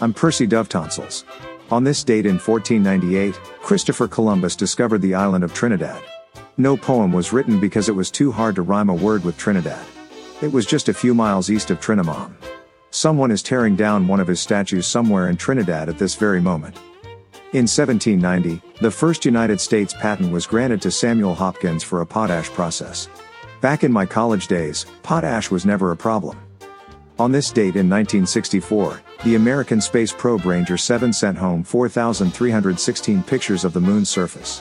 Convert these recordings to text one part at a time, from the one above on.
I'm Percy Dove Tonsils. On this date in 1498, Christopher Columbus discovered the island of Trinidad. No poem was written because it was too hard to rhyme a word with Trinidad. It was just a few miles east of Trinamon. Someone is tearing down one of his statues somewhere in Trinidad at this very moment. In 1790, the first United States patent was granted to Samuel Hopkins for a potash process. Back in my college days, potash was never a problem. On this date in 1964, the American space probe Ranger 7 sent home 4,316 pictures of the moon's surface.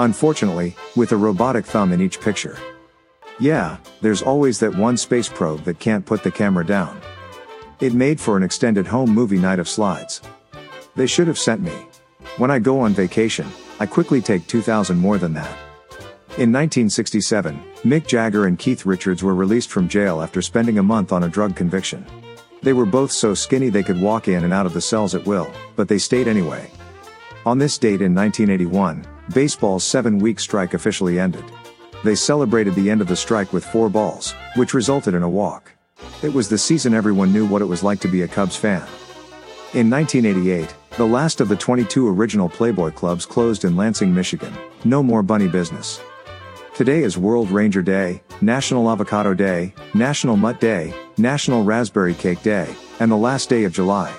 Unfortunately, with a robotic thumb in each picture. Yeah, there's always that one space probe that can't put the camera down. It made for an extended home movie night of slides. They should have sent me. When I go on vacation, I quickly take 2,000 more than that. In 1967, Mick Jagger and Keith Richards were released from jail after spending a month on a drug conviction. They were both so skinny they could walk in and out of the cells at will, but they stayed anyway. On this date in 1981, baseball's seven week strike officially ended. They celebrated the end of the strike with four balls, which resulted in a walk. It was the season everyone knew what it was like to be a Cubs fan. In 1988, the last of the 22 original Playboy clubs closed in Lansing, Michigan. No more bunny business. Today is World Ranger Day, National Avocado Day, National Mutt Day, National Raspberry Cake Day, and the last day of July.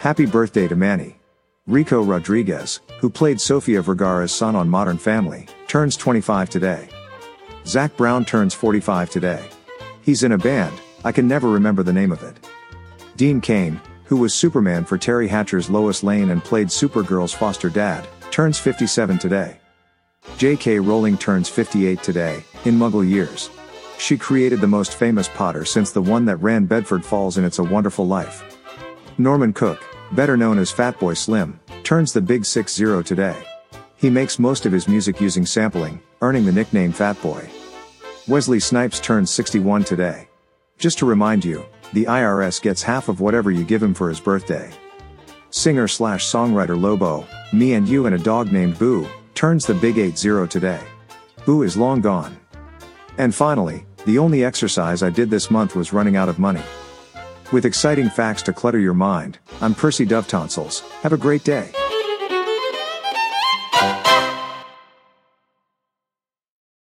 Happy birthday to Manny. Rico Rodriguez, who played Sofia Vergara's son on Modern Family, turns 25 today. Zac Brown turns 45 today. He's in a band, I can never remember the name of it. Dean Cain, who was Superman for Teri Hatcher's Lois Lane and played Supergirl's foster dad, turns 57 today. J.K. Rowling turns 58 today, in Muggle years. She created the most famous Potter since the one that ran Bedford Falls in It's a Wonderful Life. Norman Cook, better known as Fatboy Slim, turns the Big 6-0 today. He makes most of his music using sampling, earning the nickname Fatboy. Wesley Snipes turns 61 today. Just to remind you, the IRS gets half of whatever you give him for his birthday. Singer slash songwriter Lobo, me and you and a dog named Boo, turns the big 8-0 today. Boo is long gone. And finally, the only exercise I did this month was running out of money. With exciting facts to clutter your mind, I'm Percy Dove Tonsils, have a great day.